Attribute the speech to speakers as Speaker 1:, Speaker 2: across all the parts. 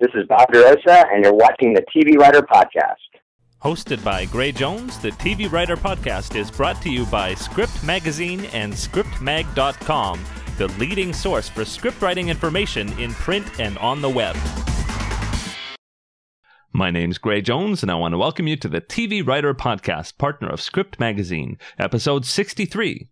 Speaker 1: This is Bob DeRosa, and you're watching the TV Writer Podcast.
Speaker 2: Hosted by Gray Jones, the TV Writer Podcast is brought to you by Script Magazine and ScriptMag.com, the leading source for scriptwriting information in print and on the web. My name's Gray Jones, and I want to welcome you to the TV Writer Podcast, partner of Script Magazine, episode 63.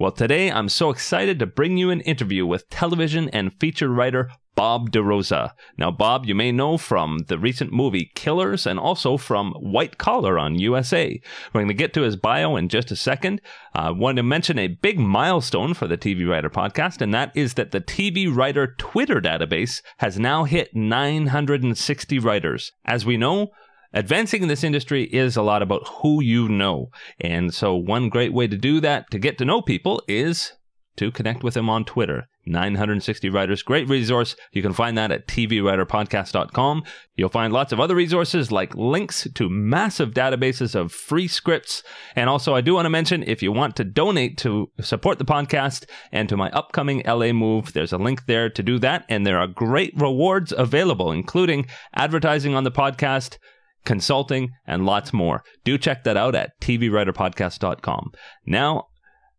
Speaker 2: Well, today I'm so excited to bring you an interview with television and feature writer Bob DeRosa. Now, Bob, you may know from the recent movie Killers and also from White Collar on USA. We're going to get to his bio in just a second. I uh, want to mention a big milestone for the TV Writer podcast, and that is that the TV Writer Twitter database has now hit 960 writers. As we know, advancing in this industry is a lot about who you know. And so, one great way to do that, to get to know people, is to connect with them on Twitter. 960 writers, great resource. You can find that at tvwriterpodcast.com. You'll find lots of other resources like links to massive databases of free scripts. And also, I do want to mention if you want to donate to support the podcast and to my upcoming LA move, there's a link there to do that. And there are great rewards available, including advertising on the podcast, consulting, and lots more. Do check that out at tvwriterpodcast.com. Now,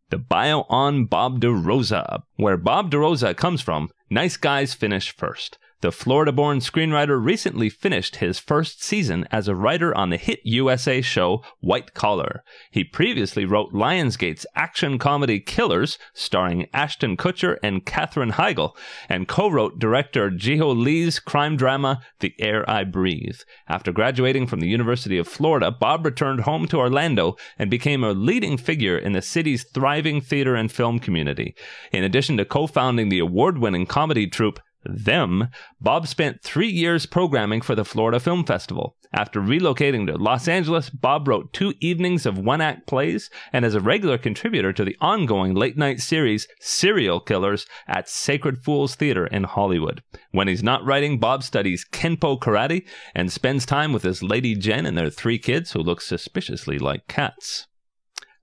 Speaker 2: the bio on Bob DeRosa. Where Bob DeRosa comes from, nice guys finish first. The Florida born screenwriter recently finished his first season as a writer on the hit USA show White Collar. He previously wrote Lionsgate's action comedy Killers, starring Ashton Kutcher and Katherine Heigl, and co wrote director Jieho Lee's crime drama The Air I Breathe. After graduating from the University of Florida, Bob returned home to Orlando and became a leading figure in the city's thriving theater and film community. In addition to co founding the award winning comedy troupe them, Bob spent three years programming for the Florida Film Festival. After relocating to Los Angeles, Bob wrote two evenings of one act plays and is a regular contributor to the ongoing late night series Serial Killers at Sacred Fools Theater in Hollywood. When he's not writing, Bob studies Kenpo karate and spends time with his lady Jen and their three kids who look suspiciously like cats.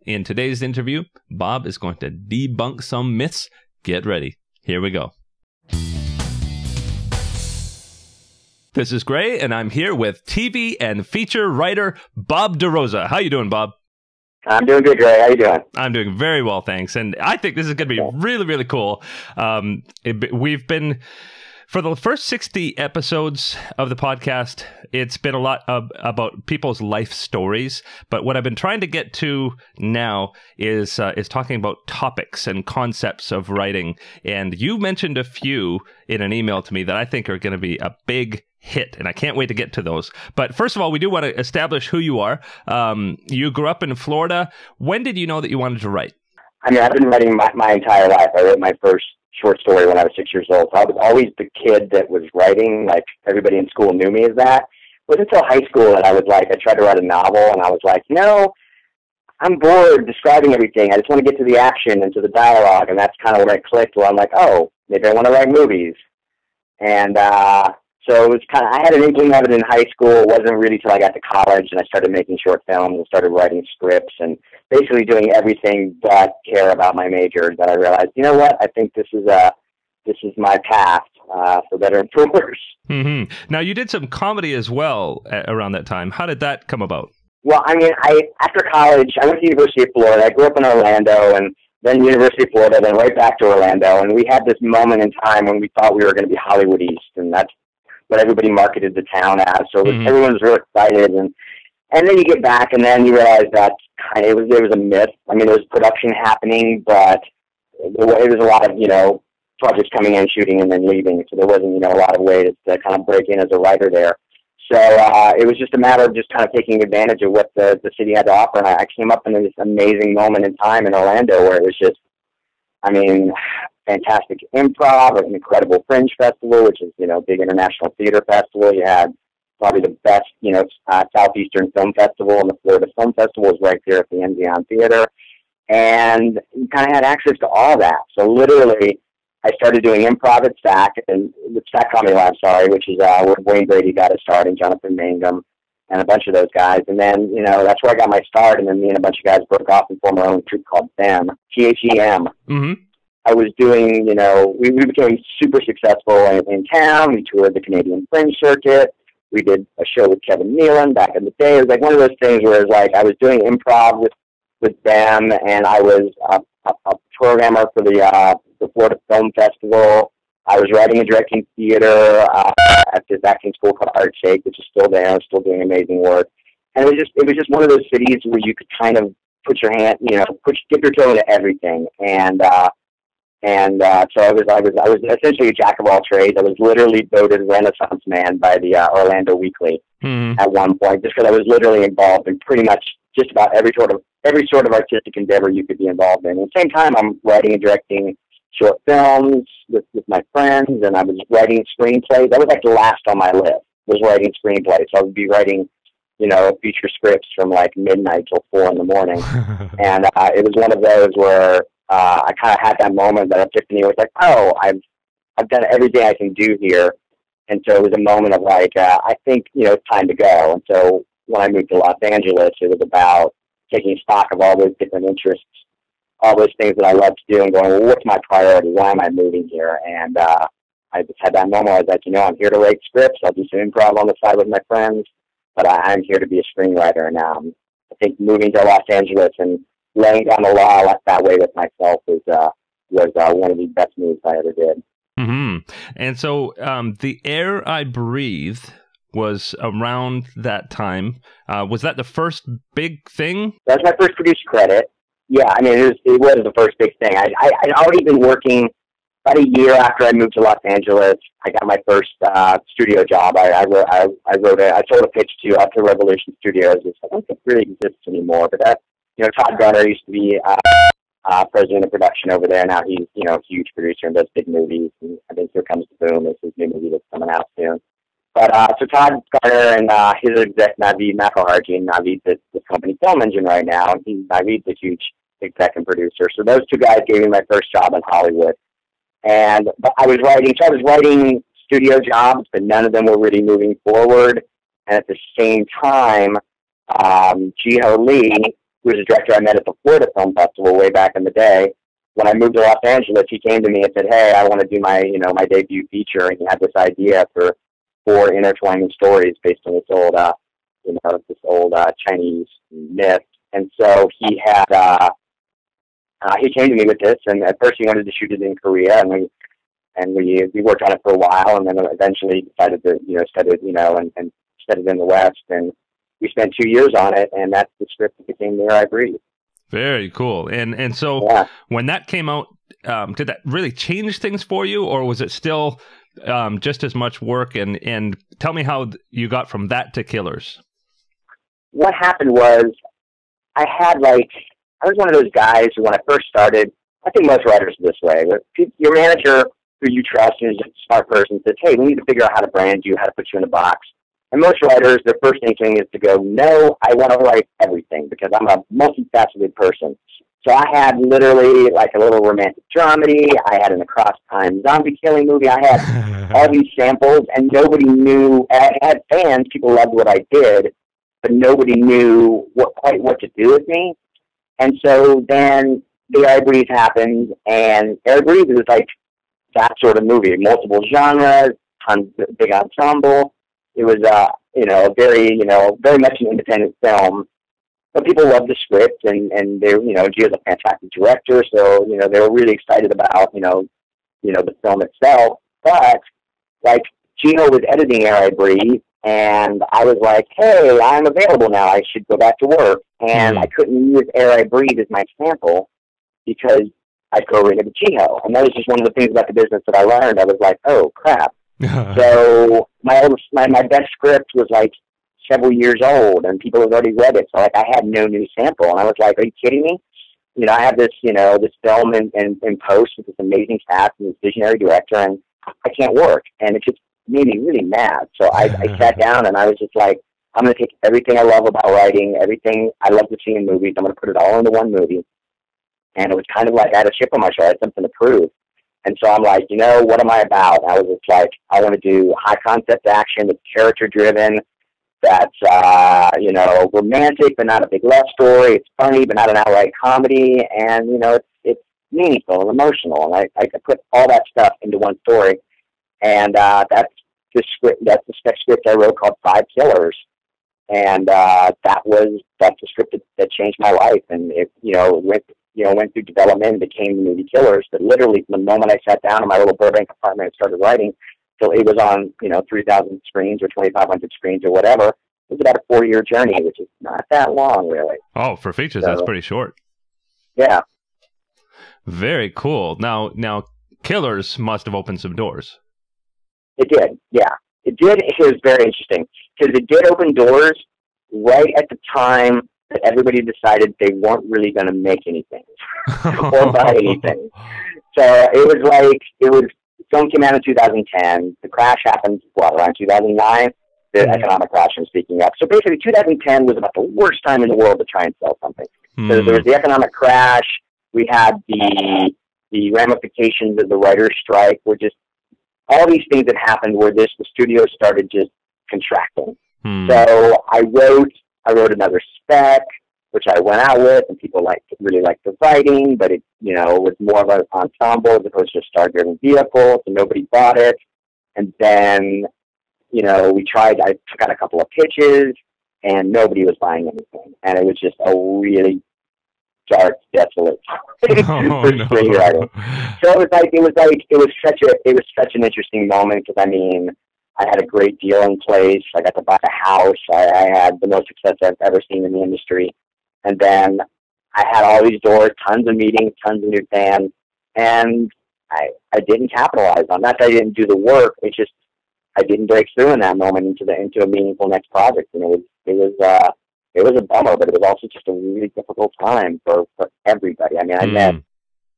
Speaker 2: In today's interview, Bob is going to debunk some myths. Get ready. Here we go. This is Gray, and I'm here with TV and feature writer Bob DeRosa. How you doing, Bob?
Speaker 1: I'm doing good, Gray. How you doing?
Speaker 2: I'm doing very well, thanks. And I think this is going to be really, really cool. Um, it, we've been for the first 60 episodes of the podcast, it's been a lot of, about people's life stories. But what I've been trying to get to now is uh, is talking about topics and concepts of writing. And you mentioned a few in an email to me that I think are going to be a big hit, and I can't wait to get to those. But first of all, we do want to establish who you are. Um, you grew up in Florida. When did you know that you wanted to write?
Speaker 1: I mean, I've been writing my, my entire life. I wrote my first short story when I was six years old. So I was always the kid that was writing. Like everybody in school knew me as that. It was until high school that I was like, I tried to write a novel, and I was like, no, I'm bored describing everything. I just want to get to the action and to the dialogue, and that's kind of where I clicked. Where I'm like, oh, maybe I want to write movies. And uh, so it was kind of, I had an inkling of it in high school. It wasn't really till I got to college and I started making short films and started writing scripts and basically doing everything but care about my major that I realized, you know what, I think this is a, this is my path, uh, for better and for worse.
Speaker 2: Mm-hmm. Now you did some comedy as well around that time. How did that come about?
Speaker 1: Well, I mean, I, after college, I went to the University of Florida. I grew up in Orlando and then University of Florida, then right back to Orlando. And we had this moment in time when we thought we were going to be Hollywood East, and that's what everybody marketed the town as. So mm-hmm. everyone was real excited, and and then you get back, and then you realize that kind of it was it was a myth. I mean, there was production happening, but it was a lot of you know projects coming in, shooting, and then leaving. So there wasn't you know a lot of ways to kind of break in as a writer there. So uh, it was just a matter of just kind of taking advantage of what the the city had to offer, and I came up in this amazing moment in time in Orlando where it was just, I mean, fantastic improv, an incredible fringe festival, which is, you know, big international theater festival. You had probably the best, you know, uh, Southeastern Film Festival, and the Florida Film Festival is right there at the Enzian Theater. And you kind of had access to all that. So literally, I started doing improv at SAK, and the SAK Comedy Lab, sorry, which is uh, where Wayne Brady got his start, and Jonathan Mangum, and a bunch of those guys. And then, you know, that's where I got my start. And then me and a bunch of guys broke off and formed our own troupe called THEM, T H E M.
Speaker 2: Mm-hmm
Speaker 1: I was doing, you know, we, we became super successful in, in town. We toured the Canadian Fringe Circuit. We did a show with Kevin Nealon back in the day. It was like one of those things where it was like I was doing improv with with them, and I was a, a, a programmer for the uh, the Florida Film Festival. I was writing and directing theater uh, at this acting school called Art's Sake, which is still there. Still doing amazing work. And it was just it was just one of those cities where you could kind of put your hand, you know, put dip your toe into everything. And uh, and uh, so I was I was I was essentially a jack of all trades. I was literally voted Renaissance man by the uh, Orlando Weekly mm-hmm. at one point, just because I was literally involved in pretty much just about every sort of every sort of artistic endeavor you could be involved in. At the same time, I'm writing and directing short films with, with my friends, and I was writing screenplays. That was like the last on my list was writing screenplays. So I would be writing, you know, feature scripts from like midnight till four in the morning, and uh, it was one of those where uh, I kind of had that moment, that epiphany. Was like, oh, I've I've done everything I can do here, and so it was a moment of like, uh, I think you know, it's time to go. And so when I moved to Los Angeles, it was about taking stock of all those different interests all those things that I love to do and going, well, what's my priority? Why am I moving here? And uh, I just had that moment. I was like, you know, I'm here to write scripts. I'll do some improv on the side with my friends, but I, I'm here to be a screenwriter. And um, I think moving to Los Angeles and laying down the law that way with myself was uh, was uh, one of the best moves I ever did.
Speaker 2: Hmm. And so, um, the air I breathe was around that time. Uh, was that the first big thing?
Speaker 1: That was my first producer credit yeah, I mean, it was, it was the first big thing. I, I, I'd already been working about a year after I moved to Los Angeles. I got my first uh, studio job. I, I, wrote, I, I wrote a, I sold a pitch to uh, to Revolution Studios, which I don't think really exists anymore. But that, you know, Todd Garner used to be uh, uh, president of production over there. Now he's, you know, a huge producer and does big movies. And I think Here Comes the Boom is his new movie that's coming out soon. But uh, so Todd Garner and uh, his exec Navid McIlhargey, and Navid's at this company Film Engine right now, and he's Navid's a huge exec and producer. So those two guys gave me my first job in Hollywood. And but I was writing, so I was writing studio jobs, but none of them were really moving forward. And at the same time, um, Jieho Lee, who was a director I met at the Florida Film Festival way back in the day, when I moved to Los Angeles, he came to me and said, "Hey, I want to do my, you know, my debut feature." And he had this idea for four intertwining stories based on this old, uh, you know, this old uh, Chinese myth. And so he had uh, uh, he came to me with this, and at first he wanted to shoot it in Korea, and we and we we worked on it for a while, and then eventually decided to you know set it you know and, and set it in the West, and we spent two years on it, and that's the script that became The Air I Breathe.
Speaker 2: Very cool. And and so yeah. when that came out, um, did that really change things for you, or was it still um, just as much work? And and tell me how you got from that to Killers.
Speaker 1: What happened was I had like I was one of those guys who, when I first started, I think most writers are this way. Your manager, who you trust and is a smart person, says, "Hey, we need to figure out how to brand you, how to put you in a box." And most writers, their first instinct is to go, "No, I want to write everything because I'm a multifaceted person." So I had literally like a little romantic dramedy. I had an across time zombie killing movie. I had all these samples, and nobody knew. I had fans. People loved what I did, but nobody knew what quite what to do with me. And so then the Air Breathe happened, and Air Breathe was like that sort of movie, multiple genres, tons of big ensemble. It was, uh, you know, very, you know, very much an independent film. But people loved the script, and and they, you know, Jieho's a fantastic director, so you know they were really excited about, you know, you know the film itself. But like Jieho was editing Air I Breathe, and I was like, hey, I'm available now. I should go back to work. And mm I couldn't use Air I Breathe as my sample because I'd go right into Jiho. And that was just one of the things about the business that I learned. I was like, oh, crap. so my, old, my, my best script was like several years old and people had already read it. So like I had no new sample. And I was like, are you kidding me? You know, I have this, you know, this film in, in, in post with this amazing cast and this visionary director and I can't work. And it just made me really mad. So I, I sat down and I was just like, I'm going to take everything I love about writing, everything I love to see in movies. I'm going to put it all into one movie. And it was kind of like I had a chip on my shoulder. I had something to prove. And so I'm like, you know, what am I about? I was just like, I want to do high concept action that's character driven, that's, uh, you know, romantic but not a big love story. It's funny but not an outright comedy. And, you know, it's, it's meaningful and emotional, and I, I put all that stuff into one story, and uh, that's the script. That's the spec script I wrote called Five Killers, and uh, that was that's the script that, that changed my life, and it you know went you know went through development, and became the movie Killers. But literally, from the moment I sat down in my little Burbank apartment and started writing, till it was on you know 3,000 screens or 2,500 screens or whatever, it was about a four year journey, which is not that long really.
Speaker 2: Oh, for features, so, that's pretty short.
Speaker 1: Yeah.
Speaker 2: Very cool. Now, now, Killers must have opened some doors.
Speaker 1: It did, yeah. It did. It was very interesting because it did open doors right at the time that everybody decided they weren't really going to make anything or buy anything. So it was like it was. Film came out in 2010. The crash happened what around 2009. The mm-hmm. economic crash I'm speaking of. So basically, 2010 was about the worst time in the world to try and sell something. Mm. So there was the economic crash. We had the the ramifications of the writer's strike, were just all these things that happened where this the studio started just contracting. Hmm. So I wrote I wrote another spec, which I went out with, and people liked really liked the writing, but it you know was more of an ensemble as opposed to a star driven vehicle, so nobody bought it. And then you know we tried. I got a couple of pitches, and nobody was buying anything, and it was just a really dark, desolate oh, for no. screenwriting. So it was like it was like it was such a it was such an interesting moment because I mean I had a great deal in place. I got to buy a house. I, I had the most success I've ever seen in the industry, and then I had all these doors, tons of meetings, tons of new fans, and I I didn't capitalize on that. I didn't do the work. It just I didn't break through in that moment into the into a meaningful next project, and it was it was uh it was a bummer, but it was also just a really difficult time for, for everybody. I mean, I mm. met,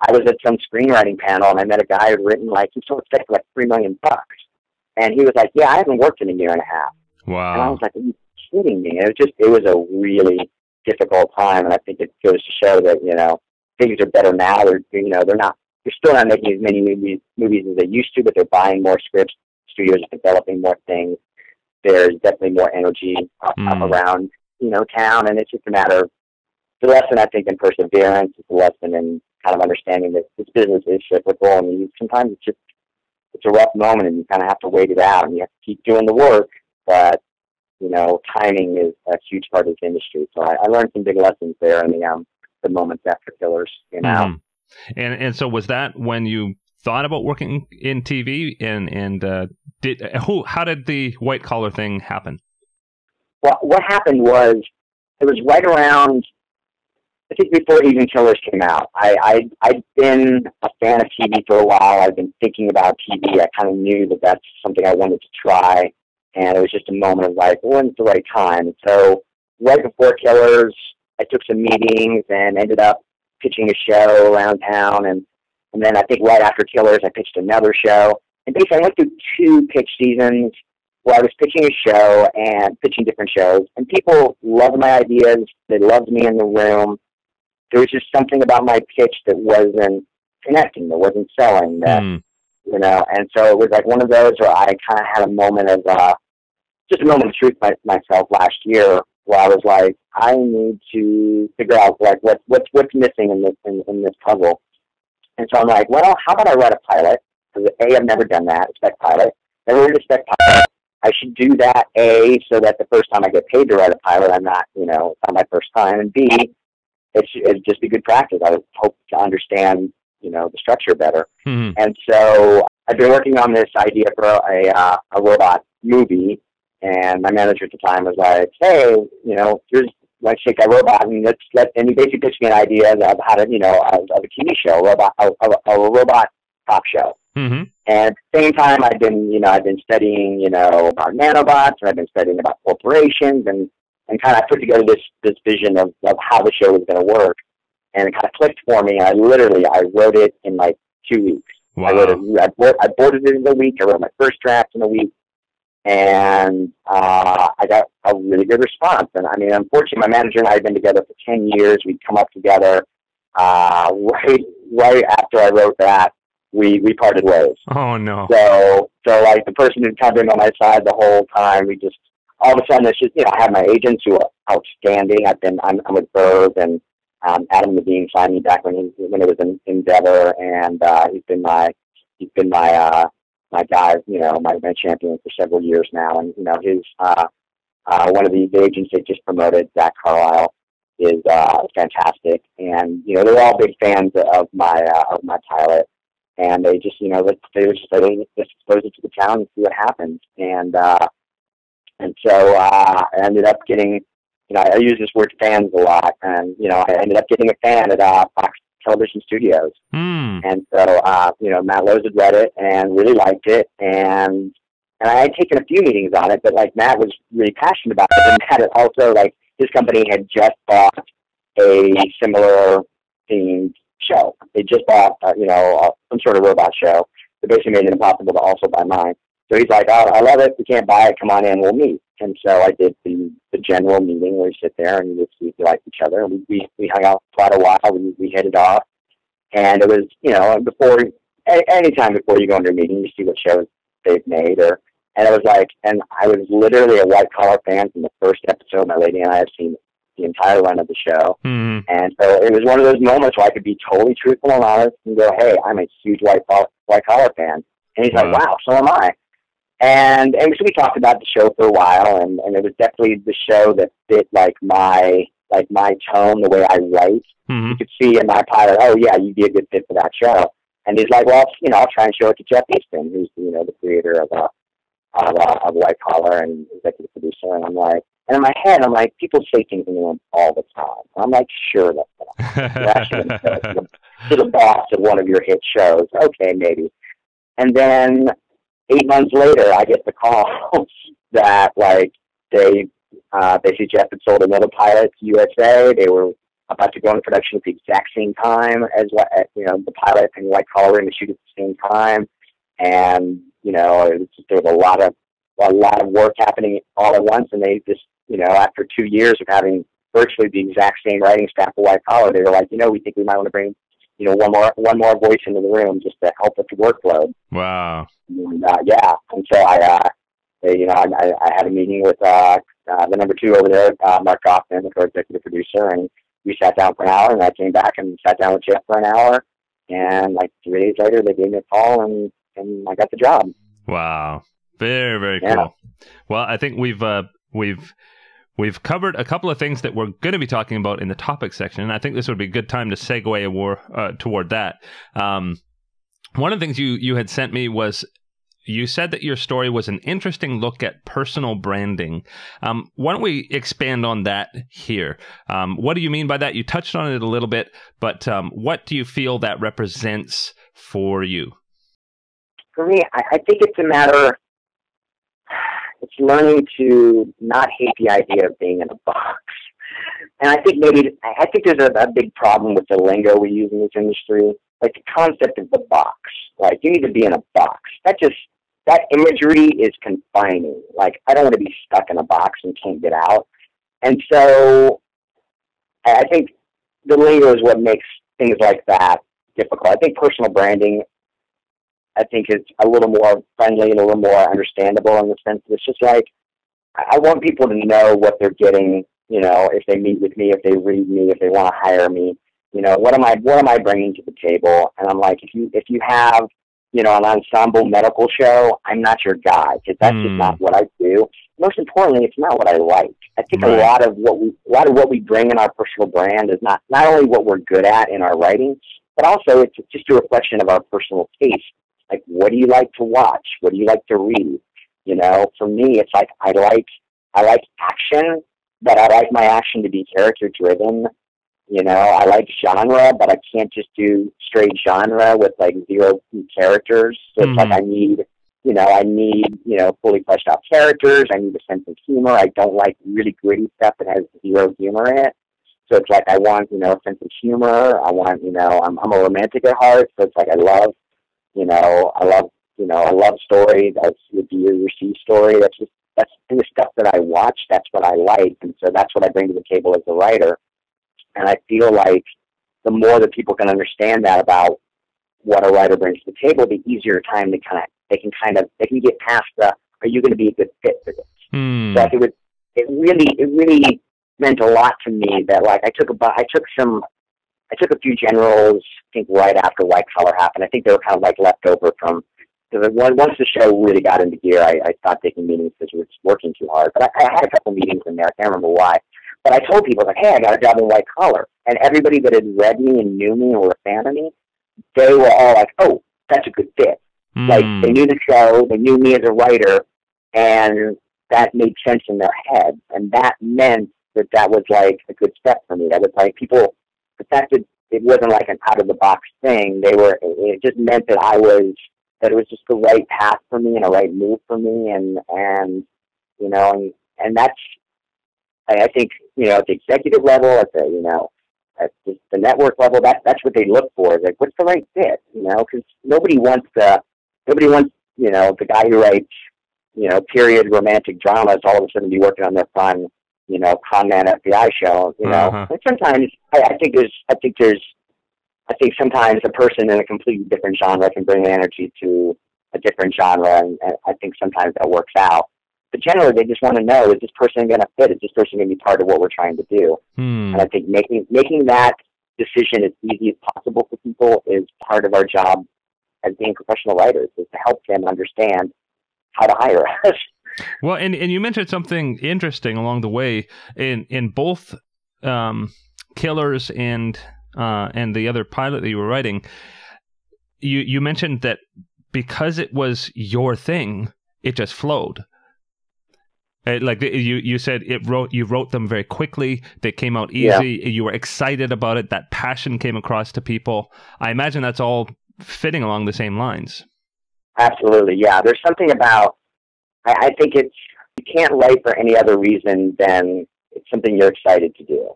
Speaker 1: I was at some screenwriting panel and I met a guy who'd written like, he sold a for like three million bucks. And he was like, yeah, I haven't worked in a year and a half.
Speaker 2: Wow.
Speaker 1: And I was like, are you kidding me? It was just, it was a really difficult time. And I think it goes to show that, you know, things are better now. They're, you know, they're not, they're still not making as many movies, movies as they used to, but they're buying more scripts. Studios are developing more things. There's definitely more energy mm. around you know, town, and it's just a matter of the lesson I think in perseverance. It's a lesson in kind of understanding that this business is cyclical, and you, sometimes it's just it's a rough moment, and you kind of have to wait it out, and you have to keep doing the work. But you know, timing is a huge part of this industry. So I, I learned some big lessons there in the um the moments after Killers you know. Mm-hmm.
Speaker 2: And and so was that when you thought about working in TV and and uh, did who how did the white collar thing happen?
Speaker 1: what what happened was it was right around I think before Even Killers came out. I, I I'd been a fan of TV for a while. I've been thinking about TV. I kind of knew that that's something I wanted to try, and it was just a moment of like, when's the right time? So right before Killers, I took some meetings and ended up pitching a show around town, and and then I think right after Killers, I pitched another show. And basically, I went through two pitch seasons where I was pitching a show and pitching different shows, and people loved my ideas. They loved me in the room. There was just something about my pitch that wasn't connecting, that wasn't selling, that mm. you know. And so it was like one of those where I kind of had a moment of uh, just a moment of truth my, myself last year, where I was like, I need to figure out like what what's what's missing in this in, in this puzzle. And so I'm like, well, how about I write a pilot? Because a, I've never done that, spec pilot. Never written a spec pilot. I should do that A, so that the first time I get paid to write a pilot, I'm not, you know, it's not my first time, and B, it's it's just a good practice. I hope to understand, you know, the structure better. Mm-hmm. And so I've been working on this idea for a uh, a robot movie, and my manager at the time was like, "Hey, you know, here's let's shake a robot, and let's let." And he basically pitched me an idea of how to, you know, of, of a TV show, robot, a, a, a robot talk show. Mm-hmm. And at the same time, I've been, you know, I've been studying, you know, about nanobots, and I've been studying about corporations, and and kind of put together this this vision of of how the show was going to work, and it kind of clicked for me. And I literally I wrote it in like two weeks.
Speaker 2: Wow.
Speaker 1: I wrote it. I, board, I boarded it in a week. I wrote my first draft in a week, and uh, I got a really good response. And I mean, unfortunately, my manager and I had been together for ten years. We'd come up together. Uh, right, right after I wrote that, we we parted ways.
Speaker 2: Oh no.
Speaker 1: So so like the person who'd kind of been on my side the whole time, we just all of a sudden it's just you know I have my agents who are outstanding. I've been I'm, I'm with Verve and um, Adam Levine signed me back when he when it was in Endeavor, and uh, he's been my he's been my uh, my guy, you know, my my champion for several years now. And you know, his uh, uh, one of the agents they just promoted, Zach Carlisle, is uh, fantastic. And you know, they're all big fans of my uh, of my pilot. And they just, you know, they were just like, just expose it to the town and see what happens. And uh, and so uh, I ended up getting you know, I use this word fans a lot, and you know, I ended up getting a fan at uh, Fox Television Studios,
Speaker 2: mm.
Speaker 1: and so uh, you know, Matt Lowe's had read it and really liked it, and and I had taken a few meetings on it, but like Matt was really passionate about it, and Matt had also like his company had just bought a similar themed show. They just bought, uh, you know, uh, some sort of robot show. They basically made it impossible to also buy mine. So he's like, oh, I love it. We can't buy it. Come on in. We'll meet. And so I did the, the general meeting where we sit there and we see if we like each other. And we, we, we hung out quite a while. We, we hit it off. And it was, you know, before, any time before you go into a meeting, you see what shows they've made or, and it was like, and I was literally a white collar fan from the first episode. My lady and I have seen the entire run of the show.
Speaker 2: Mm-hmm.
Speaker 1: And so it was one of those moments where I could be totally truthful and honest and go, hey, I'm a huge white collar, white collar fan. And he's wow. like, wow, so am I. And and so we talked about the show for a while, and and it was definitely the show that fit like my like my tone, the way I write.
Speaker 2: Mm-hmm.
Speaker 1: You could see in my pilot, oh yeah, you'd be a good fit for that show. And he's like, well, you know, I'll try and show it to Jeff Eastin, who's you know the creator of uh, of, uh, of White Collar and executive producer. And I'm like, and in my head, I'm like, people say things in the room all the time. I'm like, sure, that's actually to the boss of one of your hit shows. Okay, maybe. And then eight months later, I get the call that like they uh, basically Jeff had sold another pilot to USA. They were about to go into production at the exact same time as what you know the pilot and White Collar going to shoot at the same time, and you know it was just, there was a lot of a lot of work happening all at once, and they just you know after two years of having virtually the exact same writing staff for White Collar, they were like, you know, we think we might want to bring you know one more one more voice into the room just to help with the workload.
Speaker 2: Wow.
Speaker 1: And, uh, yeah, and so I, uh, you know, I, I had a meeting with uh, uh, the number two over there, uh, Mark Goffman, the co-executive producer, and we sat down for an hour. And I came back and sat down with Jeff for an hour. And like three days later, they gave me a call, and and I got the job.
Speaker 2: Wow, very very
Speaker 1: yeah.
Speaker 2: cool. Well, I think we've uh, we've We've covered a couple of things that we're going to be talking about in the topic section, and I think this would be a good time to segue war, uh, toward that. Um, one of the things you you had sent me was you said that your story was an interesting look at personal branding. Um, why don't we expand on that here? Um, what do you mean by that? You touched on it a little bit, but um, what do you feel that represents for you?
Speaker 1: For me, I, I think it's a matter it's learning to not hate the idea of being in a box. And I think maybe I think there's a, a big problem with the lingo we use in this industry, like the concept of the box. Like you need to be in a box. That just that imagery is confining. Like I don't want to be stuck in a box and can't get out. And so I think the lingo is what makes things like that difficult. I think personal branding I think is a little more friendly and a little more understandable in the sense that it's just like I want people to know what they're getting. You know, if they meet with me, if they read me, if they want to hire me, you know, what am I what am I bringing to the table? And I'm like, if you if you have you know an ensemble medical show, I'm not your guy because that's mm. just not what I do. Most importantly, it's not what I like. I think right. a lot of what we a lot of what we bring in our personal brand is not not only what we're good at in our writing, but also it's just a reflection of our personal taste like, what do you like to watch? What do you like to read? You know, for me, it's like I like I like action, but I like my action to be character driven. You know, I like genre, but I can't just do straight genre with like zero characters. So mm-hmm. it's like mm-hmm. I need, you know, I need, you know, fully fleshed out characters. I need a sense of humor. I don't like really gritty stuff that has zero humor in it. So it's like I want, you know, a sense of humor. I want, you know, I'm I'm a romantic at heart, so it's like I love you know, I love, you know, I love story. That's would be your receive story. That's just that's the stuff that I watch. That's what I like, and so that's what I bring to the table as a writer. And I feel like the more that people can understand that about what a writer brings to the table, the easier time they kind of they can kind of they can get past the are you going to be a good fit for this?
Speaker 2: Hmm.
Speaker 1: So it was it really it really meant a lot to me that like I took a I took some I took a few generals, I think right after White Collar happened. I think they were kind of like left over from because once the show really got into gear, I, I stopped taking meetings because we were working too hard. But I, I had a couple meetings in there. I can't remember why. But I told people like, hey, I got a job in White Collar, and everybody that had read me and knew me and were a fan of me, they were all like, oh, that's a good fit. Mm. Like they knew the show, they knew me as a writer, and that made sense in their head, and that meant that that was like a good step for me. That was like people, the fact that it wasn't like an out of the box thing. They were. It just meant that I was that it was just the right path for me and a right move for me, and and you know, and and that's I, I think you know at the executive level, at the you know at the, the network level, that that's what they look for. Like, what's the right fit? You know, because nobody wants the nobody wants you know the guy who writes you know period romantic dramas all of a sudden be working on their fun you know con man FBI show. You know, uh-huh. and sometimes I, I think there's I think there's I think sometimes a person in a completely different genre can bring energy to a different genre, and, and I think sometimes that works out. But generally, they just want to know: is this person going to fit? Is this person going to be part of what we're trying to do?
Speaker 2: Hmm.
Speaker 1: And I think making making that decision as easy as possible for people is part of our job as being professional writers, is to help them understand how to hire us.
Speaker 2: Well, and, and you mentioned something interesting along the way in in both um, Killers and uh, and the other pilot that you were writing. You you mentioned that because it was your thing, it just flowed. It, like you, you said, it wrote. You wrote them very quickly. They came out easy. Yeah. You were excited about it. That passion came across to people. I imagine that's all fitting along the same lines.
Speaker 1: Absolutely, yeah. There's something about. I, I think it's you can't write for any other reason than it's something you're excited to do.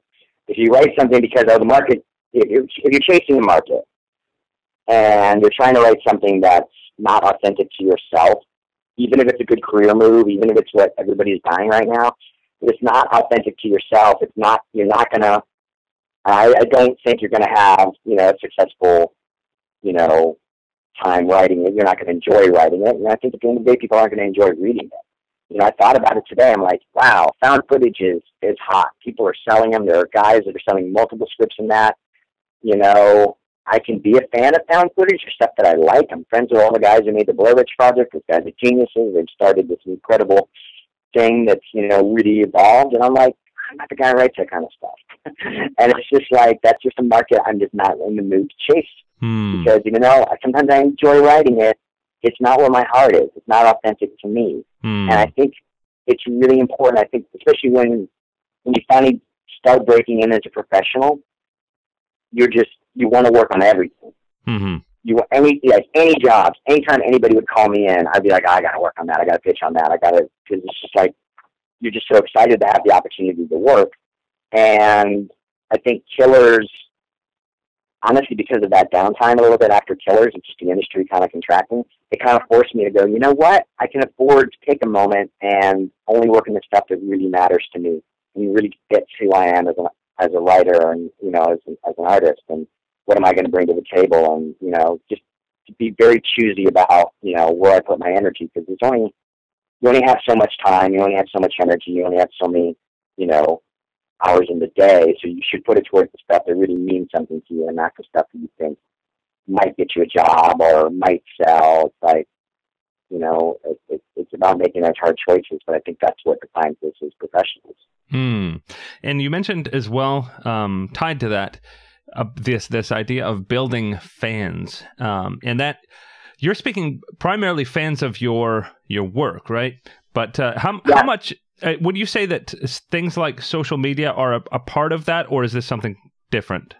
Speaker 1: If you write something because oh the market, if you're, if you're chasing the market and you're trying to write something that's not authentic to yourself, even if it's a good career move, even if it's what everybody's buying right now, if it's not authentic to yourself, it's not you're not gonna. I, I don't think you're gonna have you know a successful, you know, time writing it. You're not gonna enjoy writing it, and I think at the end of the day, people aren't gonna enjoy reading it. You know, I thought about it today. I'm like, wow, found footage is is hot. People are selling them. There are guys that are selling multiple scripts in that. You know, I can be a fan of found footage or stuff that I like. I'm friends with all the guys who made the Blair Witch Project. Those guys are geniuses. They've started this incredible thing that's, you know, really evolved. And I'm like, I'm not the guy who writes that kind of stuff. and it's just like, that's just a market I'm just not in the mood to chase.
Speaker 2: Hmm.
Speaker 1: Because even though sometimes I enjoy writing it, it's not where my heart is. It's not authentic to me.
Speaker 2: Hmm.
Speaker 1: And I think it's really important. I think, especially when, when you finally start breaking in as a professional, you're just you want to work on everything.
Speaker 2: Mm-hmm.
Speaker 1: You want any like any jobs. Anytime anybody would call me in, I'd be like, oh, I got to work on that. I got to pitch on that. I got to because it's just like you're just so excited to have the opportunity to work. And I think Killers, honestly, because of that downtime a little bit after Killers and just the industry kind of contracting, it kind of forced me to go, you know what? I can afford to take a moment and only work on the stuff that really matters to me and really gets who I am as an as a writer and you know as as an artist and what am I going to bring to the table and you know just be very choosy about you know where I put my energy because there's only you only have so much time you only have so much energy you only have so many you know hours in the day so you should put it towards the stuff that really means something to you and not the stuff that you think might get you a job or might sell it's like you know it, it, it's about making those hard choices but I think that's what defines us as professionals.
Speaker 2: Hmm. And you mentioned as well, um, tied to that, uh, this this idea of building fans, um, and that you're speaking primarily fans of your your work, right? But uh, how yeah. how much uh, would you say that things like social media are a, a, part of that, or is this something different?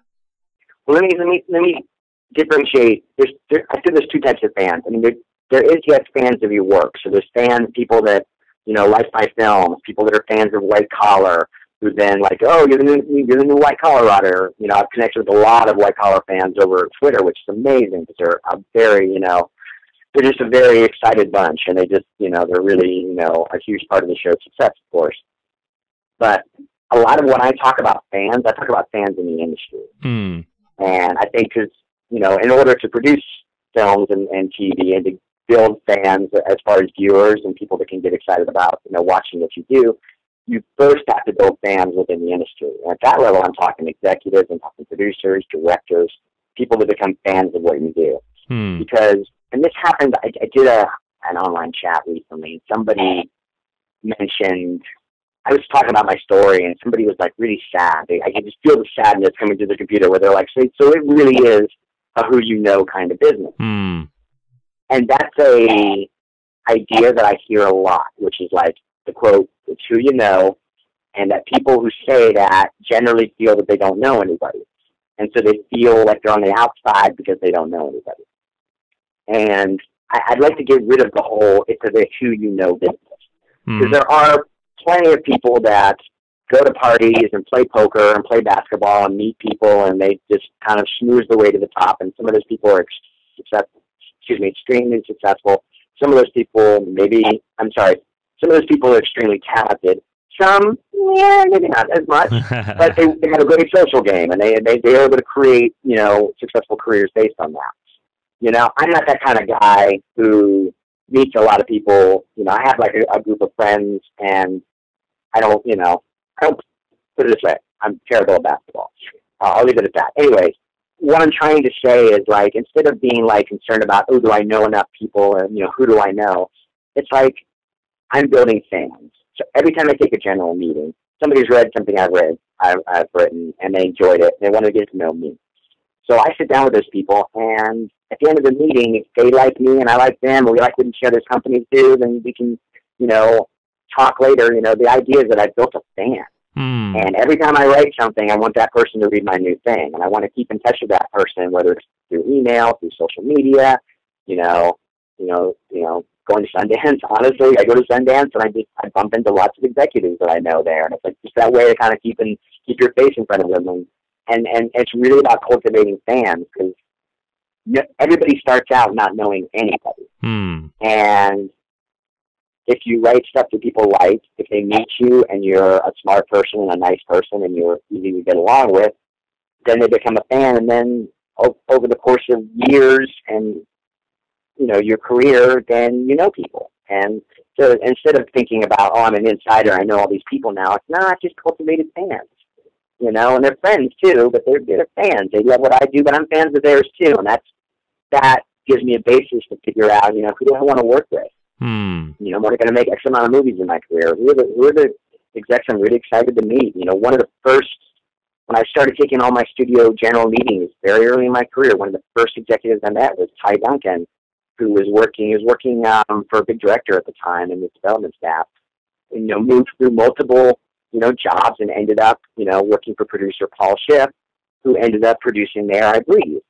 Speaker 1: Well, let me let me let me differentiate. There's there, I think there's two types of fans. I mean, there, there is yes fans of your work. So there's fans, people that you know, Life by Films, people that are fans of White Collar, who then like, oh, you're the new, you're the new White Collar writer. You know, I've connected with a lot of White Collar fans over Twitter, which is amazing because they're a very, you know, they're just a very excited bunch, and they just, you know, they're really, you know, a huge part of the show's success, of course. But a lot of what I talk about fans, I talk about fans in the industry,
Speaker 2: mm.
Speaker 1: and I think because you know, in order to produce films and, and TV and to build fans as far as viewers and people that can get excited about you know watching what you do. you first have to build fans within the industry. And at that level, I'm talking executives, I'm talking producers, directors, people that become fans of what you do.
Speaker 2: Hmm.
Speaker 1: Because, and this happened, I, I did a an online chat recently. Somebody mentioned, I was talking about my story, and somebody was like really sad. They, I could just feel the sadness coming through the computer where they're like, so, so it really is a who you know kind of business.
Speaker 2: Hmm.
Speaker 1: And that's a idea that I hear a lot, which is like the quote, it's who you know, and that people who say that generally feel that they don't know anybody. And so they feel like they're on the outside because they don't know anybody. And I, I'd like to get rid of the whole it's a who you know business. Because
Speaker 2: Hmm.
Speaker 1: there are plenty of people that go to parties and play poker and play basketball and meet people and they just kind of schmooze their way to the top. And some of those people are ex- successful, excuse me, extremely successful. Some of those people, maybe, I'm sorry, some of those people are extremely talented. Some, yeah, maybe not as much. But they, they have a great social game and they, they, they're able to create, you know, successful careers based on that. You know, I'm not that kind of guy who meets a lot of people. You know, I have like a, a group of friends and I don't, you know, I don't put it this way. I'm terrible at basketball. Uh, I'll leave it at that. Anyways, what I'm trying to say is like instead of being like concerned about oh do I know enough people and you know who do I know, it's like I'm building fans. So every time I take a general meeting, somebody's read something I've read, I've, I've written, and they enjoyed it. They want to get to know me. So I sit down with those people, and at the end of the meeting, if they like me and I like them, and we like what each other's companies do, then we can, you know, talk later. You know, the idea is that I've built a fan.
Speaker 2: Hmm.
Speaker 1: And every time I write something, I want that person to read my new thing, and I want to keep in touch with that person, whether it's through email, through social media, you know, you know, you know, going to Sundance. Honestly, I go to Sundance and I just I bump into lots of executives that I know there, and it's like just that way to kind of keep in, keep your face in front of them, and and and it's really about cultivating fans because everybody starts out not knowing anybody.
Speaker 2: Hmm.
Speaker 1: And if you write stuff that people like, if they meet you and you're a smart person and a nice person and you're easy to get along with, then they become a fan. And then o- over the course of years and you know your career, then you know people. And so instead of thinking about oh I'm an insider, I know all these people now. It's not just cultivated fans. You know, and they're friends too, but they're they're fans. They love what I do, but I'm fans of theirs too, and that's that gives me a basis to figure out, you know, who do I want to work with?
Speaker 2: Hmm.
Speaker 1: You know, I'm I going to make X amount of movies in my career? Who are the who are the execs I'm really excited to meet? You know, one of the first when I started taking all my studio general meetings very early in my career, one of the first executives I met was Ty Duncan, who was working he was working um, for a big director at the time in the development staff. And, you know, moved through multiple you know jobs and ended up you know working for producer Paul Schiff, who ended up producing The Air I Breathe.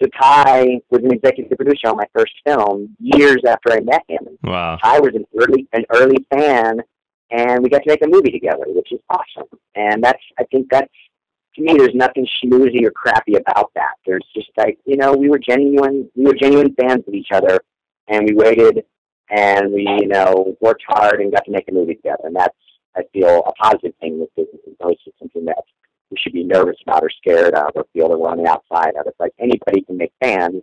Speaker 1: So Ty was an executive producer on my first film years after I met him.
Speaker 2: Wow.
Speaker 1: I was an early an early fan, and we got to make a movie together, which is awesome. And that's I think that's to me, there's nothing schmoozy or crappy about that. There's just like you know, we were genuine we were genuine fans of each other, and we waited and we you know worked hard and got to make a movie together. And that's I feel a positive thing with business as opposed to something that we should be nervous about or scared of or feel that we're on the outside of. It's like anybody can make fans.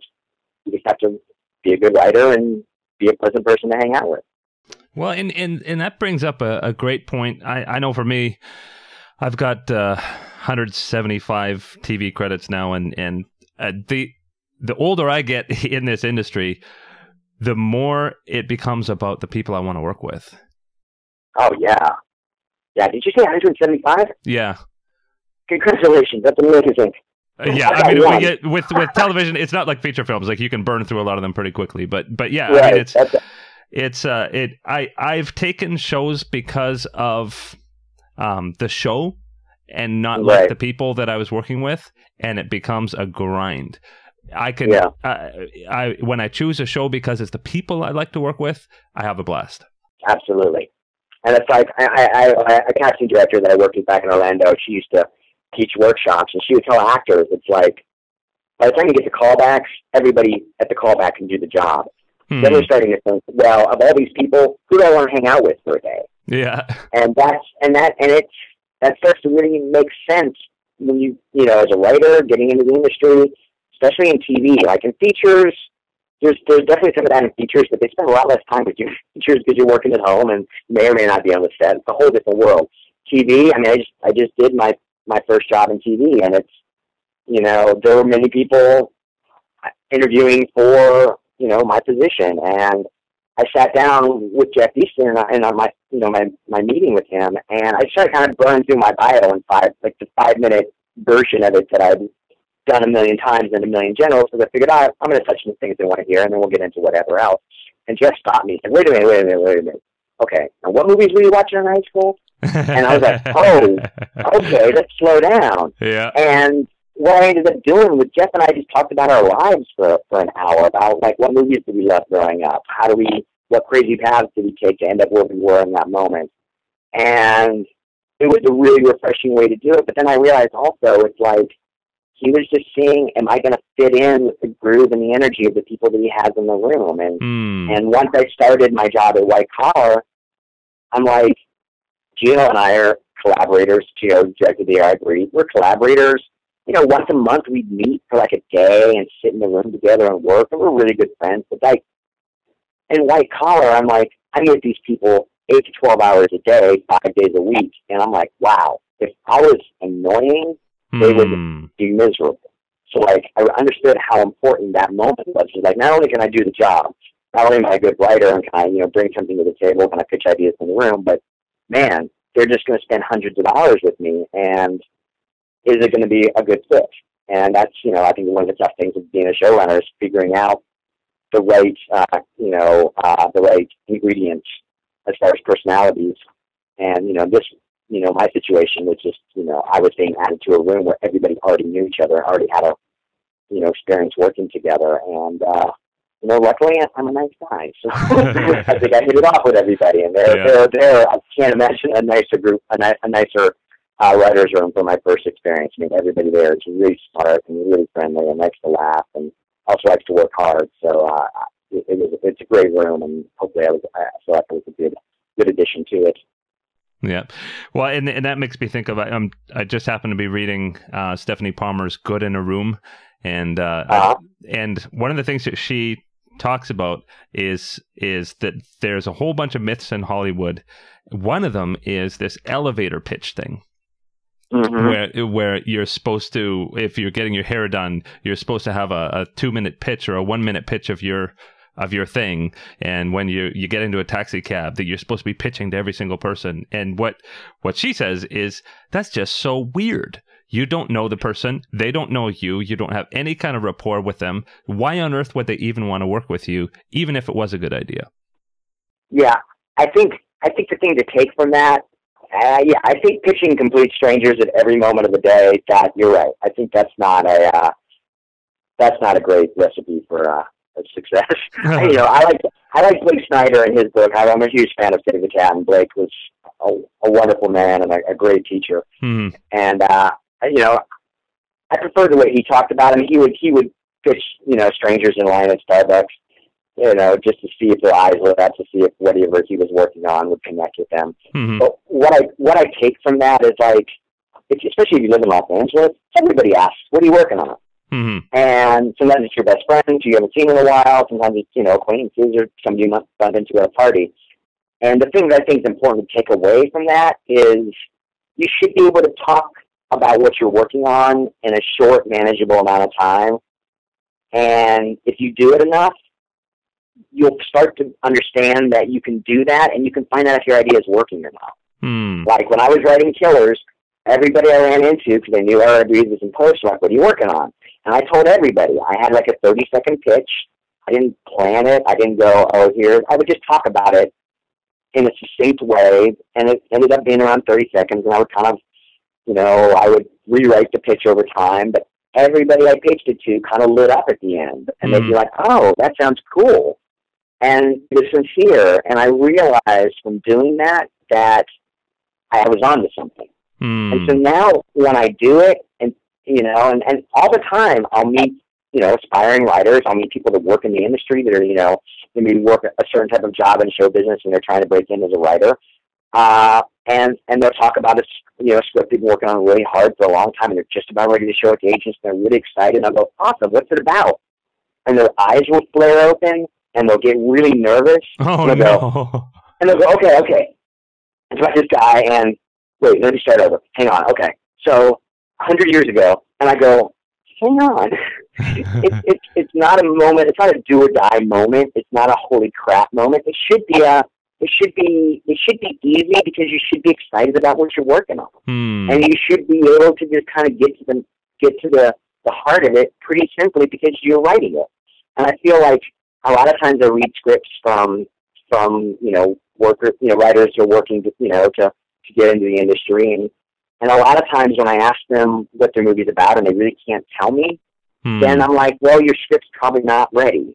Speaker 1: You just have to be a good writer and be a pleasant person to hang out with.
Speaker 2: Well, and and and that brings up a, a great point. I I know for me, I've got uh, 175 TV credits now, and and uh, the the older I get in this industry, the more it becomes about the people I want to work with.
Speaker 1: Oh yeah, yeah. Did you say 175?
Speaker 2: Yeah.
Speaker 1: Congratulations, that's amazing.
Speaker 2: Uh, yeah,
Speaker 1: I
Speaker 2: I mean, we get, with with television, it's not like feature films. Like you can burn through a lot of them pretty quickly. But but yeah, I mean, it's
Speaker 1: that's,
Speaker 2: it's uh it I I've taken shows because of um the show and not like the people that I was working with, and it becomes a grind. I can
Speaker 1: Yeah.
Speaker 2: uh, I when I choose a show because it's the people I like to work with, I have a blast.
Speaker 1: absolutely. And it's like I, I, I, a casting director that I worked with back in Orlando. She used to teach workshops, and she would tell actors, "It's like by the time you get to callbacks, everybody at the callback can do the job."
Speaker 2: Hmm.
Speaker 1: Then we're starting to think, well, of all these people, who do I want to hang out with for a day?
Speaker 2: Yeah,
Speaker 1: and that's and that and it's that starts to really make sense when you you know as a writer getting into the industry, especially in TV. Like in features, there's there's definitely some of that in features, but they spend a lot less time with your features because you're working at home and may or may not be on the set. It's a whole different world. TV. I mean, I just I just did my my first job in TV, and it's you know there were many people interviewing for you know my position, and I sat down with Jeff Eastin and, I, and on my you know my my meeting with him, and I started kind of burning through my bio in five like the five minute version of it that I'd done a million times in a million generals. So I figured, oh, I'm going to touch on the things they want to hear, and then we'll get into whatever else. And Jeff stopped me and said, wait a minute, wait a minute, wait a minute. Okay, and what movies were you watching in high school? And I was like, oh, okay, let's slow down.
Speaker 2: Yeah.
Speaker 1: And what I ended up doing with Jeff and I just talked about our lives for for an hour about like what movies did we love growing up? How do we what crazy paths did we take to end up where we were in that moment? And it was a really refreshing way to do it. But then I realized also it's like he was just seeing, am I going to fit in with the groove and the energy of the people that he has in the room? And
Speaker 2: Mm.
Speaker 1: and once I started my job at White Collar, I'm like, Jieho and I are collaborators. Gino directed the I Breathe. We're collaborators. You know, once a month we'd meet for like a day and sit in the room together and work, and we're really good friends. But like in White Collar, I'm like, I meet these people eight to twelve hours a day, five days a week, and I'm like, wow, if I was annoying, they would-
Speaker 2: Mm.
Speaker 1: be miserable. So like I understood how important that moment was. It's like not only can I do the job, not only am I a good writer and can I, you know, bring something to the table, can I pitch ideas in the room, but man, they're just gonna spend hundreds of dollars with me and is it gonna be a good fit? And that's, you know, I think one of the tough things of being a showrunner is figuring out the right uh, you know, uh the right ingredients as far as personalities. And, you know, this you know, my situation was just, you know, I was being added to a room where everybody already knew each other, already had a, you know, experience working together. And, uh, you know, luckily I'm a nice guy. So I think I hit it off with everybody. And they're,
Speaker 2: Yeah.
Speaker 1: they're, they're, I can't imagine a nicer group, a, ni- a nicer uh, writer's room for my first experience. I mean, everybody there is really smart and really friendly and likes to laugh and also likes to work hard. So, uh, it, it was, it's a great room and hopefully I was, I feel like it was a good, good addition to it.
Speaker 2: Yeah, well, and and that makes me think of um, I just happened to be reading uh, Stephanie Palmer's "Good in a Room," and uh,
Speaker 1: Uh-huh.
Speaker 2: and one of the things that she talks about is is that there's a whole bunch of myths in Hollywood. One of them is this elevator pitch thing.
Speaker 1: Mhm.
Speaker 2: where where you're supposed to if you're getting your hair done you're supposed to have a, a two minute pitch or a one minute pitch of your of your thing and when you you get into a taxi cab that you're supposed to be pitching to every single person and what what she says is that's just so weird you don't know the person they don't know you you don't have any kind of rapport with them why on earth would they even want to work with you even if it was a good idea
Speaker 1: Yeah, I think I think the thing to take from that, uh, yeah, I think pitching complete strangers at every moment of the day. That you're right. I think that's not a uh, that's not a great recipe for uh, of success. you know, I like I like Blake Snyder and his book. I'm a huge fan of Save the Cat, and Blake was a, a wonderful man and a, a great teacher.
Speaker 2: Hmm.
Speaker 1: And uh, you know, I prefer the way he talked about him. He would he would pitch you know strangers in line at Starbucks, you know, just to see if their eyes lit up, to see if whatever he was working on would connect with them.
Speaker 2: Hmm.
Speaker 1: But what I what I take from that is like, if, especially if you live in Los Angeles, everybody asks, "What are you working on?"
Speaker 2: Hmm.
Speaker 1: And sometimes it's your best friend who you haven't seen in a while. Sometimes it's you know acquaintances or somebody you must bump into at a party. And the thing that I think is important to take away from that is you should be able to talk about what you're working on in a short, manageable amount of time. And if you do it enough, you'll start to understand that you can do that, and you can find out if your idea is working or not.
Speaker 2: Hmm.
Speaker 1: Like when I was writing Killers, everybody I ran into, because they knew Air I Breathe was in post, like, what are you working on? And I told everybody. I had like a 30 second pitch. I didn't plan it. I didn't go, oh, here. I would just talk about it in a succinct way, and it ended up being around 30 seconds, and I would kind of, you know, I would rewrite the pitch over time, but everybody I pitched it to kind of lit up at the end, and they'd be
Speaker 2: Mm.
Speaker 1: like, oh, that sounds cool. And it was sincere, and I realized from doing that that I was onto something.
Speaker 2: Hmm.
Speaker 1: And so now when I do it, and you know, and, and all the time I'll meet, you know, aspiring writers. I'll meet people that work in the industry that are, you know, they maybe work a certain type of job in show business and they're trying to break in as a writer. Uh, and and they'll talk about a s- you know script they've been working on really hard for a long time and they're just about ready to show it to agents. And they're really excited. And I'll go, awesome, what's it about? And their eyes will flare open and they'll get really nervous
Speaker 2: oh
Speaker 1: gonna
Speaker 2: no
Speaker 1: and they'll go, okay, okay. It's about this guy, and wait, let me start over. Hang on. Okay. So, a hundred years ago, and I go, hang on. it's, it's, it's not a moment, it's not a do or die moment. It's not a holy crap moment. It should be a, it should be, it should be easy because you should be excited about what you're working on.
Speaker 2: Hmm.
Speaker 1: And you should be able to just kind of get to the, get to the, the heart of it pretty simply because you're writing it. And I feel like a lot of times I read scripts from, from, you know, workers, you know, writers who are working, to, you know, to, to get into the industry. And, and a lot of times when I ask them what their movie's about and they really can't tell me,
Speaker 2: Hmm.
Speaker 1: then I'm like, well, your script's probably not ready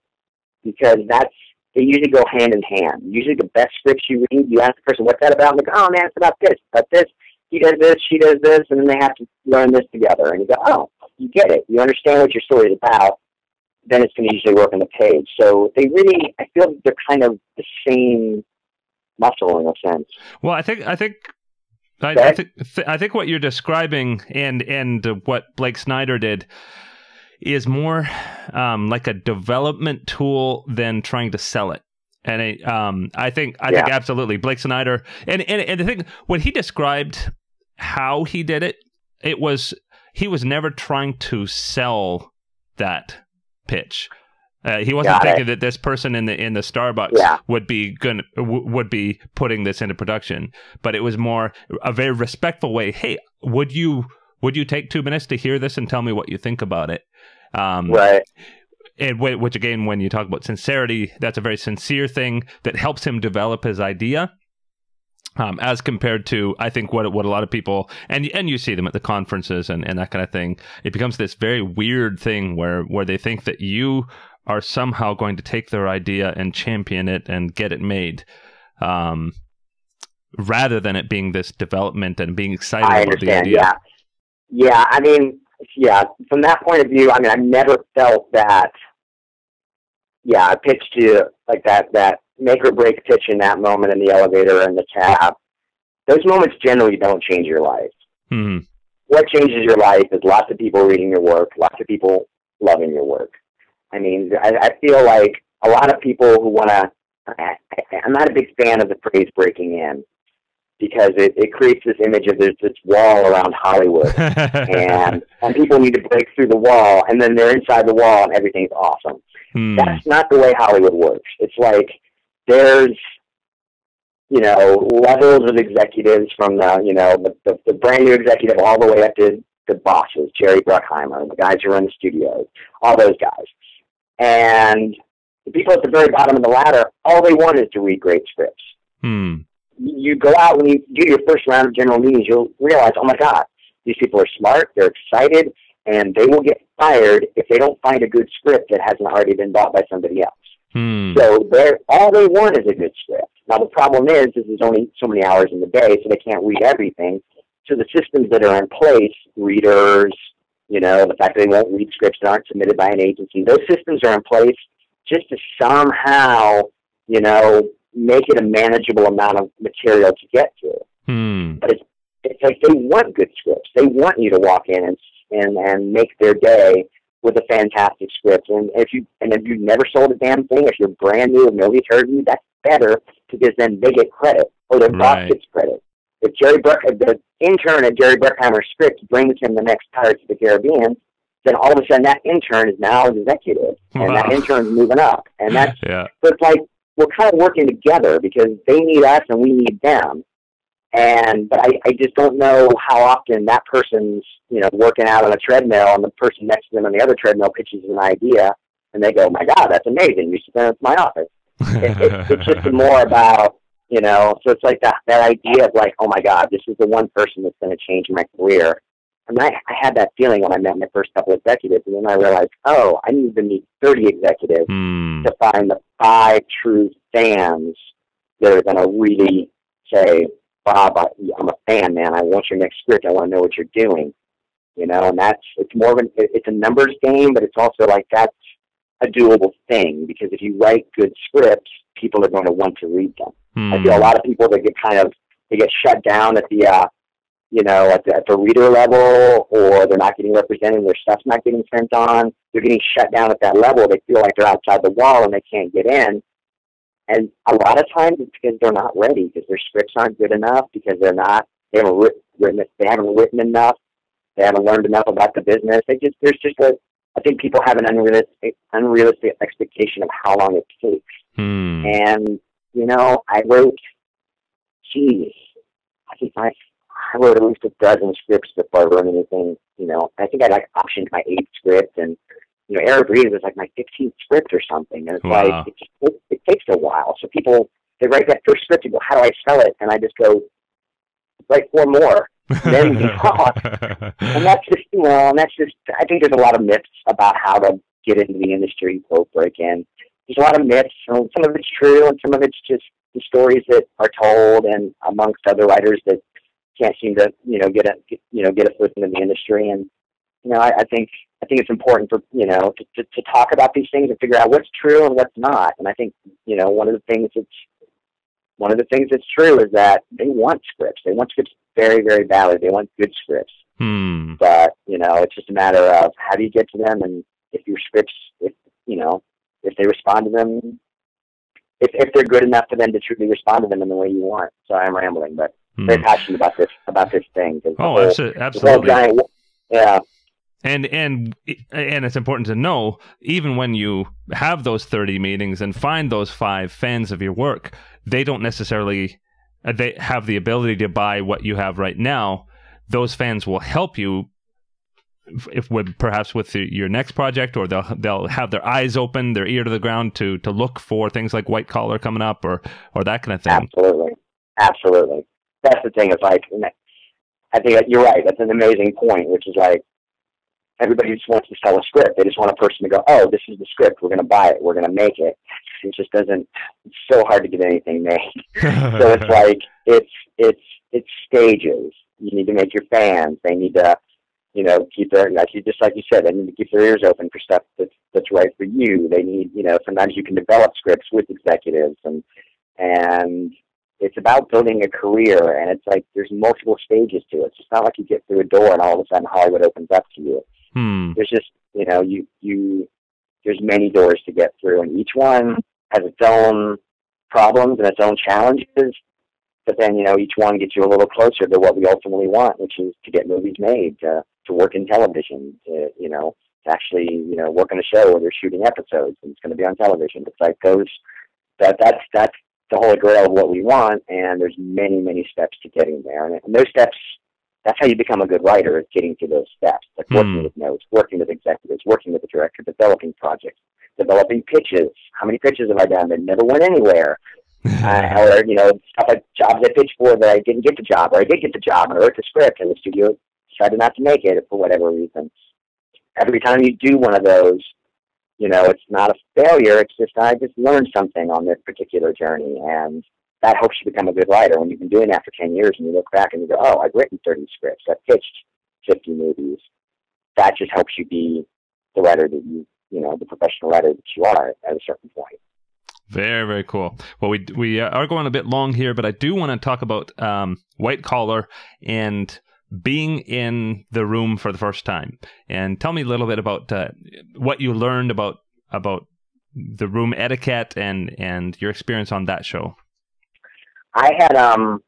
Speaker 1: because that's they usually go hand in hand. Usually, the best scripts you read, you ask the person, "What's that about?" And they go, "Oh man, it's about this, about this." He does this, she does this, and then they have to learn this together. And you go, "Oh, you get it. You understand what your story is about." Then it's going to usually work on the page. So they really, I feel they're kind of the same muscle in a sense.
Speaker 2: Well, I think I think I, I think th- I think what you're describing and and what Blake Snyder did is more um, like a development tool than trying to sell it. And it, um, I think I think absolutely Blake Snyder and, and and the thing when he described how he did it, it was he was never trying to sell that pitch. Uh, he wasn't
Speaker 1: Got it.
Speaker 2: thinking that this person in the in the Starbucks
Speaker 1: Yeah.
Speaker 2: would be going w- would be putting this into production, but it was more a very respectful way. Hey, would you would you take two minutes to hear this and tell me what you think about it? Um,
Speaker 1: Right.
Speaker 2: and which again, when you talk about sincerity, that's a very sincere thing that helps him develop his idea. Um, as compared to, I think what what a lot of people and and you see them at the conferences and, and that kind of thing, it becomes this very weird thing where where they think that you are somehow going to take their idea and champion it and get it made, um, rather than it being this development and being excited about the idea.
Speaker 1: Yeah, yeah. I mean, yeah. From that point of view, I mean, I've never felt that. Yeah, I pitched you like that. That make or break pitch in that moment in the elevator and the cab. Those moments generally don't change your life.
Speaker 2: Hmm.
Speaker 1: What changes your life is lots of people reading your work, lots of people loving your work. I mean, I, I feel like a lot of people who want to. I'm not a big fan of the phrase breaking in because it, it creates this image of there's this wall around Hollywood and and people need to break through the wall and then they're inside the wall and everything's awesome.
Speaker 2: Hmm.
Speaker 1: That's not the way Hollywood works. It's like there's you know levels of executives from the you know the, the, the brand new executive all the way up to the bosses, Jerry Bruckheimer, the guys who run the studios, all those guys, and the people at the very bottom of the ladder, all they want is to read great scripts
Speaker 2: Hmm.
Speaker 1: You go out when you do your first round of general meetings, you'll realize, oh my God, these people are smart, they're excited, and they will get fired if they don't find a good script that hasn't already been bought by somebody else.
Speaker 2: Hmm.
Speaker 1: So they're all they want is a good script. Now the problem is, is there's only so many hours in the day, so they can't read everything. So the systems that are in place, readers, you know, the fact that they won't read scripts that aren't submitted by an agency, those systems are in place just to somehow, you know, make it a manageable amount of material to get to.
Speaker 2: Hmm.
Speaker 1: But it's it's like they want good scripts. They want you to walk in and and and make their day with a fantastic script. And if you and if you've never sold a damn thing, if you're brand new and nobody's heard of you, that's better because then they get credit or their boss gets credit. If Jerry Bruck, if the intern at Jerry Bruckheimer's script brings him the next Pirates of the Caribbean, then all of a sudden that intern is now an executive, and that intern's moving up, and that's
Speaker 2: yeah.
Speaker 1: so it's like we're kind of working together because they need us and we need them. And but I, I just don't know how often that person's you know working out on a treadmill and the person next to them on the other treadmill pitches an idea and they go, oh my God, that's amazing. You should send it to my office. It, it, it's just more about you know. So it's like that that idea of like, oh my God, this is the one person that's going to change my career. And I, I had that feeling when I met my first couple of executives, and then I realized, oh, I need to meet 30 executives
Speaker 2: Hmm.
Speaker 1: to find the five true fans that are going to really say, Bob, I, I'm a fan, man. I want your next script. I want to know what you're doing. You know, and that's, it's more of an, it's a numbers game, but it's also like that's a doable thing because if you write good scripts, people are going to want to read them.
Speaker 2: Hmm.
Speaker 1: I feel a lot of people that get kind of, they get shut down at the, uh, you know, at the, at the reader level, or they're not getting represented, their stuff's not getting sent on. They're getting shut down at that level. They feel like they're outside the wall and they can't get in. And a lot of times it's because they're not ready, because their scripts aren't good enough, because they're not they haven't writ- written they haven't written enough, they haven't learned enough about the business. They just there's just a I think people have an unrealistic unrealistic expectation of how long it takes.
Speaker 2: Hmm.
Speaker 1: And you know, I wrote, geez, I think I I wrote at least a dozen scripts before I wrote anything. You know, I think I like optioned my eighth script, and you know, Air I Breathe is like my 15th script or something. And it's
Speaker 2: Wow.
Speaker 1: like it just it, it takes a while. So people they write that first script and go, how do I sell it? And I just go, write four more. then you talk. And that's just, you know, and that's just, I think there's a lot of myths about how to get into the industry, quote, break in. There's a lot of myths, and some of it's true, and some of it's just the stories that are told, and amongst other writers that can't seem to, you know, get a, get, you know, get a foot into the industry. And, you know, I, I think, I think it's important for, you know, to, to, to talk about these things and figure out what's true and what's not. And I think, you know, one of the things that's, one of the things that's true is that they want scripts. They want scripts very, very badly. They want good scripts
Speaker 2: Hmm.
Speaker 1: but you know it's just a matter of how do you get to them and if your scripts if you know if they respond to them if if they're good enough for them to truly respond to them in the way you want so i'm rambling but
Speaker 2: Hmm.
Speaker 1: very passionate about this about this thing
Speaker 2: Oh,
Speaker 1: whole-
Speaker 2: abso- absolutely.
Speaker 1: giant- yeah.
Speaker 2: And and and it's important to know even when you have those 30 meetings and find those five fans of your work they don't necessarily uh, they have the ability to buy what you have right now. Those fans will help you if- if with perhaps with the, your next project or they'll they'll have their eyes open their ear to the ground to to look for things like white collar coming up or or that kind of thing.
Speaker 1: Absolutely. Absolutely that's the thing it's like and i think that you're right that's an amazing point which is like everybody just wants to sell a script they just want a person to go oh this is the script we're going to buy it we're going to make it it just doesn't it's so hard to get anything made so it's like it's it's it's stages. You need to make your fans. They need to, you know, keep their like you just like you said. They need to keep their ears open for stuff that's that's right for you. They need, you know, sometimes you can develop scripts with executives and and it's about building a career. And it's like there's multiple stages to it. It's just not like you get through a door and all of a sudden Hollywood opens up to you.
Speaker 2: hmm.
Speaker 1: There's just you know you you there's many doors to get through, and each one has its own problems and its own challenges but then you know each one gets you a little closer to what we ultimately want, which is to get movies made, to to work in television, to you know to actually you know work on a show where they're shooting episodes and it's going to be on television. It's like those that that's that's the holy grail of what we want, and there's many many steps to getting there, and, and those steps. That's how you become a good writer, is getting to those steps, like working
Speaker 2: Hmm.
Speaker 1: with notes, working with executives, working with the director, developing projects, developing pitches. How many pitches have I done that never went anywhere? uh, or you know stuff like jobs I pitched for that I didn't get the job, or I did get the job, and I wrote the script, and the studio decided not to make it for whatever reason. Every time you do one of those, you know, it's not a failure. It's just I just learned something on this particular journey, and that helps you become a good writer. When you've been doing that for ten years, and you look back and you go, "Oh, I've written thirty scripts. I've pitched fifty movies." That just helps you be the writer that you, you know, the professional writer that you are at a certain point.
Speaker 2: Very, very cool. Well, we we are going a bit long here, but I do want to talk about um, white collar and being in the room for the first time. And tell me a little bit about uh, what you learned about about the room etiquette and and your experience on that show.
Speaker 1: I had um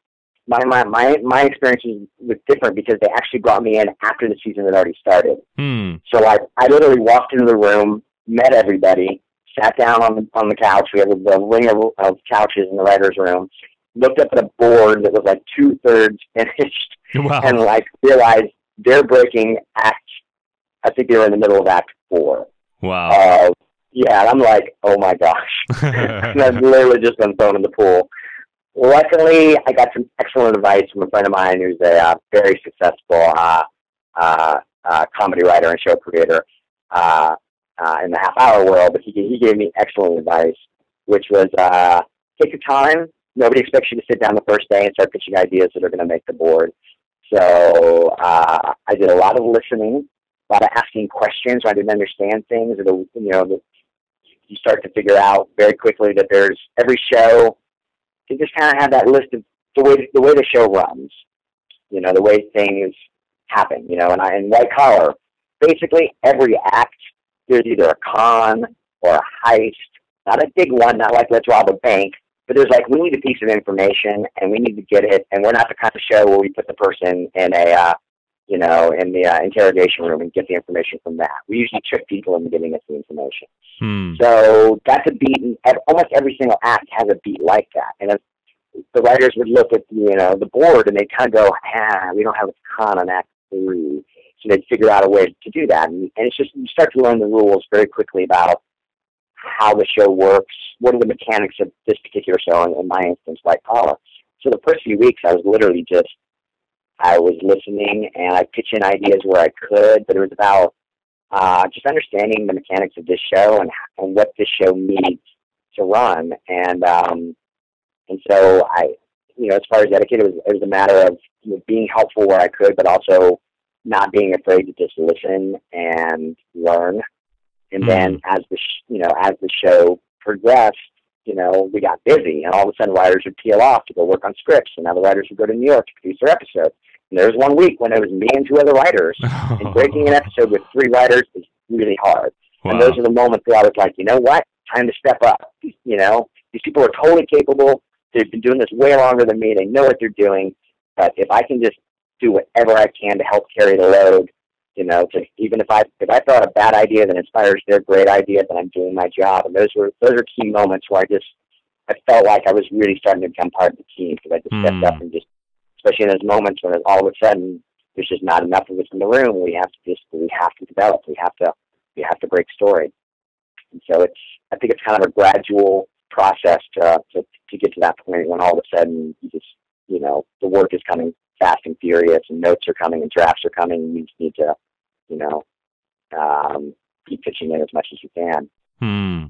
Speaker 1: my my my my experience was- different because they actually brought me in after the season had already started.
Speaker 2: Hmm.
Speaker 1: So I I literally walked into the room, met everybody, sat down on the on the couch. We had a, a ring of, of couches in the writers' room. Looked up at a board that was like two thirds finished,
Speaker 2: Wow.
Speaker 1: and like realized they're breaking act. I think they were in the middle of Act Four.
Speaker 2: wow.
Speaker 1: Uh, yeah, and I'm like, oh my gosh. and I've literally just been thrown in the pool. Luckily, I got some excellent advice from a friend of mine who's a uh, very successful uh, uh, uh, comedy writer and show creator uh, uh, in the half hour world. But he he gave me excellent advice, which was uh, take your time. Nobody expects you to sit down the first day and start pitching ideas that are going to make the board. So uh, I did a lot of listening, a lot of asking questions. I didn't understand things, the you know you start to figure out very quickly that there's every show. You just kind of have that list of the way the way the show runs, you know, the way things happen, you know. And I in white collar, basically every act there's either a con or a heist, not a big one, not like let's rob a bank, but there's like we need a piece of information and we need to get it, and we're not the kind of show where we put the person in a uh, you know, in the uh, interrogation room and get the information from that. We usually trick people into giving us the information.
Speaker 2: Hmm.
Speaker 1: So that's a beat. And almost every single act has a beat like that. And if the writers would look at you know the board and they kind of go, ah, we don't have a con on act three. So they'd figure out a way to do that. And, and it's just you start to learn the rules very quickly about how the show works. What are the mechanics of this particular show? And in my instance, White Collar. So the first few weeks, I was literally just I was listening and I pitch in ideas where I could, but it was about uh, just understanding the mechanics of this show and and what this show needs to run. And um, and so I, you know, as far as etiquette, it was it was a matter of you know, being helpful where I could, but also not being afraid to just listen and learn. And mm then as the sh- you know as the show progressed, you know, we got busy, and all of a sudden writers would peel off to go work on scripts, and now the writers would go to New York to produce their episodes. And there was one week when it was me and two other writers, and breaking an episode with three writers is really hard. Wow. And those are the moments where I was like, you know what? Time to step up. You know, these people are totally capable. They've been doing this way longer than me. They know what they're doing. But if I can just do whatever I can to help carry the load, you know, to even if I if I thought a bad idea that inspires their great idea, then I'm doing my job. And those were those are key moments where I just I felt like I was really starting to become part of the team because I just mm. stepped up and just especially in those moments when all of a sudden there's just not enough of us in the room. We have to just we have to develop. We have to we have to break story. And so it's I think it's kind of a gradual process to to, to get to that point when all of a sudden you just you know the work is coming fast and furious and notes are coming and drafts are coming. And you just need to you know um, keep pitching in as much as you can.
Speaker 2: Hmm.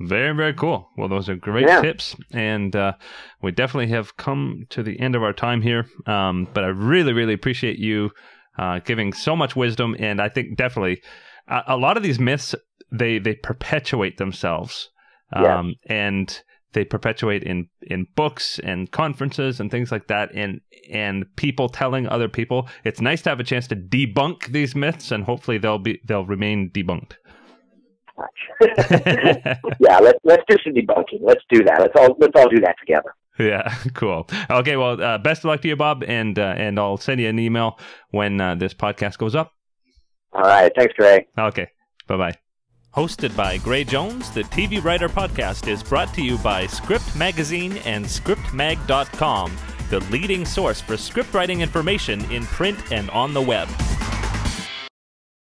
Speaker 2: Very, very cool. Well, those are great yeah. tips. And uh, we definitely have come to the end of our time here. Um, but I really, really appreciate you uh, giving so much wisdom. And I think definitely a, a lot of these myths, they, they perpetuate themselves. Um, yeah. And they perpetuate in, in books and conferences and things like that. And, and people telling other people, it's nice to have a chance to debunk these myths and hopefully they'll be, they'll remain debunked.
Speaker 1: yeah, let's let's do some debunking. Let's do that. Let's all let's all do that together.
Speaker 2: Yeah, cool. Okay, well, uh, best of luck to you, Bob, and uh, and I'll send you an email when uh, this podcast goes up.
Speaker 1: All right, thanks, Gray.
Speaker 2: Okay, bye bye. Hosted by Gray Jones, the TV Writer Podcast is brought to you by Script Magazine and ScriptMag.com, the leading source for script writing information in print and on the web.